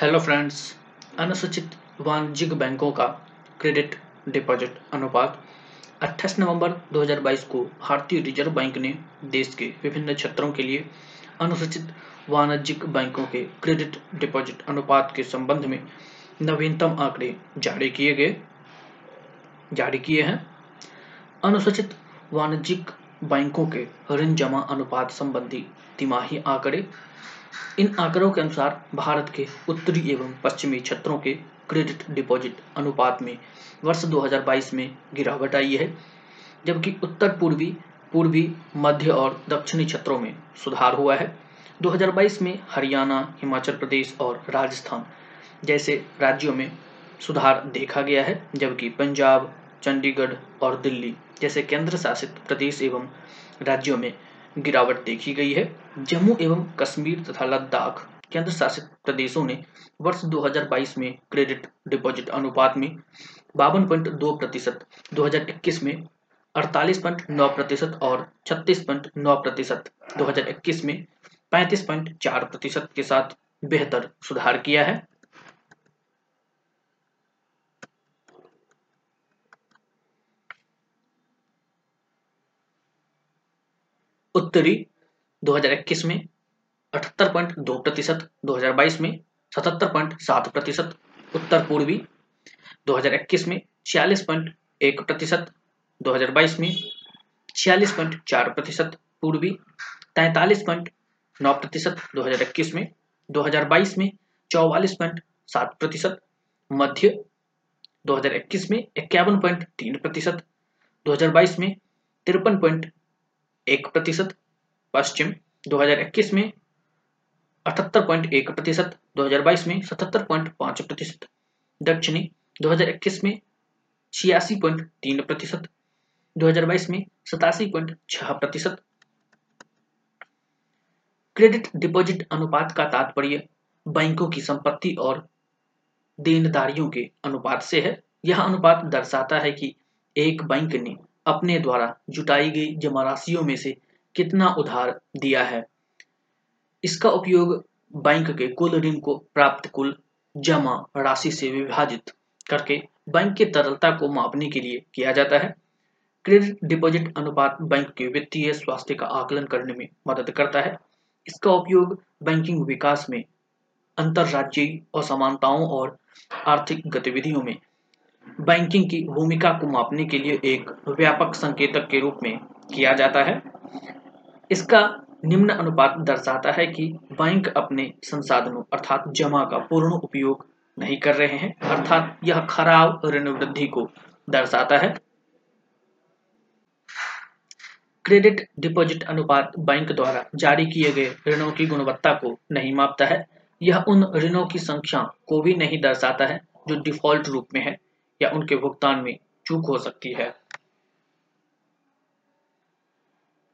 Hello friends अनुसूचित वाणिज्यिक बैंकों का क्रेडिट डिपॉजिट अनुपात 28 नवंबर 2022 को भारतीय रिज़र्व बैंक ने देश के विभिन्न क्षेत्रों के लिए अनुसूचित वाणिज्यिक बैंकों के क्रेडिट डिपॉजिट अनुपात के संबंध में नवीनतम आंकड़े जारी किए गए। जारी किए हैं। अनुसूचित वाणिज्यिक बैंकों के ऋण जमा अनुपात संबंधी तिमाही आंकड़े। इन आंकड़ों के अनुसार भारत के उत्तरी एवं पश्चिमी क्षेत्रों के क्रेडिट डिपॉजिट अनुपात में वर्ष 2022 में गिरावट आई है, जबकि उत्तर पूर्वी पूर्वी, मध्य और दक्षिणी क्षेत्रों में सुधार हुआ है। 2022 में हरियाणा, हिमाचल प्रदेश और राजस्थान जैसे राज्यों में सुधार देखा गया है, जबकि पंजाब, चंडीगढ़ और दिल्ली जैसे केंद्र शासित प्रदेश एवं राज्यों में गिरावट देखी गई है। जम्मू एवं कश्मीर तथा लद्दाख केंद्र शासित प्रदेशों ने वर्ष 2022 में क्रेडिट डिपॉजिट अनुपात में बावन पॉइंट दो प्रतिशत, दो में अड़तालीस पॉइंट नौ प्रतिशत और छत्तीस पॉइंट नौ प्रतिशत, दो में पैंतीस पॉइंट चार प्रतिशत के साथ बेहतर सुधार किया है। उत्तरी 2021 में 78.2 प्रतिशत दो हज़ार बाईस में 77.7 प्रतिशत उत्तर पूर्वी 2021 में 46.1 प्रतिशत दो हज़ार बाईस में 46.4 प्रतिशत पूर्वी 43.9 प्रतिशत दो हज़ार इक्कीस में 2022 में 44.7 प्रतिशत मध्य 2021 में, इक्यावन पॉइंट तीन प्रतिशत दो हज़ार बाईस में, तिरपन पॉइंट एक प्रतिशत पश्चिम 2021 में, अठहत्तर पॉइंट एक प्रतिशत दो में, सतहत्तर पॉइंट पाँच प्रतिशत दक्षिणी 2021 में, छियासी पॉइंट तीन प्रतिशत दो में, सतासी पॉइंट छह प्रतिशत क्रेडिट डिपॉजिट अनुपात का तात्पर्य बैंकों की संपत्ति और देनदारियों के अनुपात से है। यह अनुपात दर्शाता है कि एक बैंक ने अपने द्वारा जुटाई गई जमा राशियों में से कितना उधार दिया है। इसका उपयोग बैंक के कुल ऋण को प्राप्त कुल जमा राशि से विभाजित करके बैंक की तरलता को मापने के लिए किया जाता है। क्रेडिट डिपॉजिट अनुपात बैंक के वित्तीय स्वास्थ्य का आकलन करने में मदद करता है। इसका उपयोग बैंकिंग विकास में अंतरराज्यीय असमानताओं और आर्थिक गतिविधियों में बैंकिंग की भूमिका को मापने के लिए एक व्यापक संकेतक के रूप में किया जाता है। इसका निम्न अनुपात दर्शाता है कि बैंक अपने संसाधनों अर्थात जमा का पूर्ण उपयोग नहीं कर रहे हैं, अर्थात यह खराब ऋण वृद्धि को दर्शाता है। क्रेडिट डिपॉजिट अनुपात बैंक द्वारा जारी किए गए ऋणों की गुणवत्ता को नहीं मापता है। यह उन ऋणों की संख्या को भी नहीं दर्शाता है, जो डिफ़ॉल्ट रूप में है। या उनके भुगतान में चूक हो सकती है।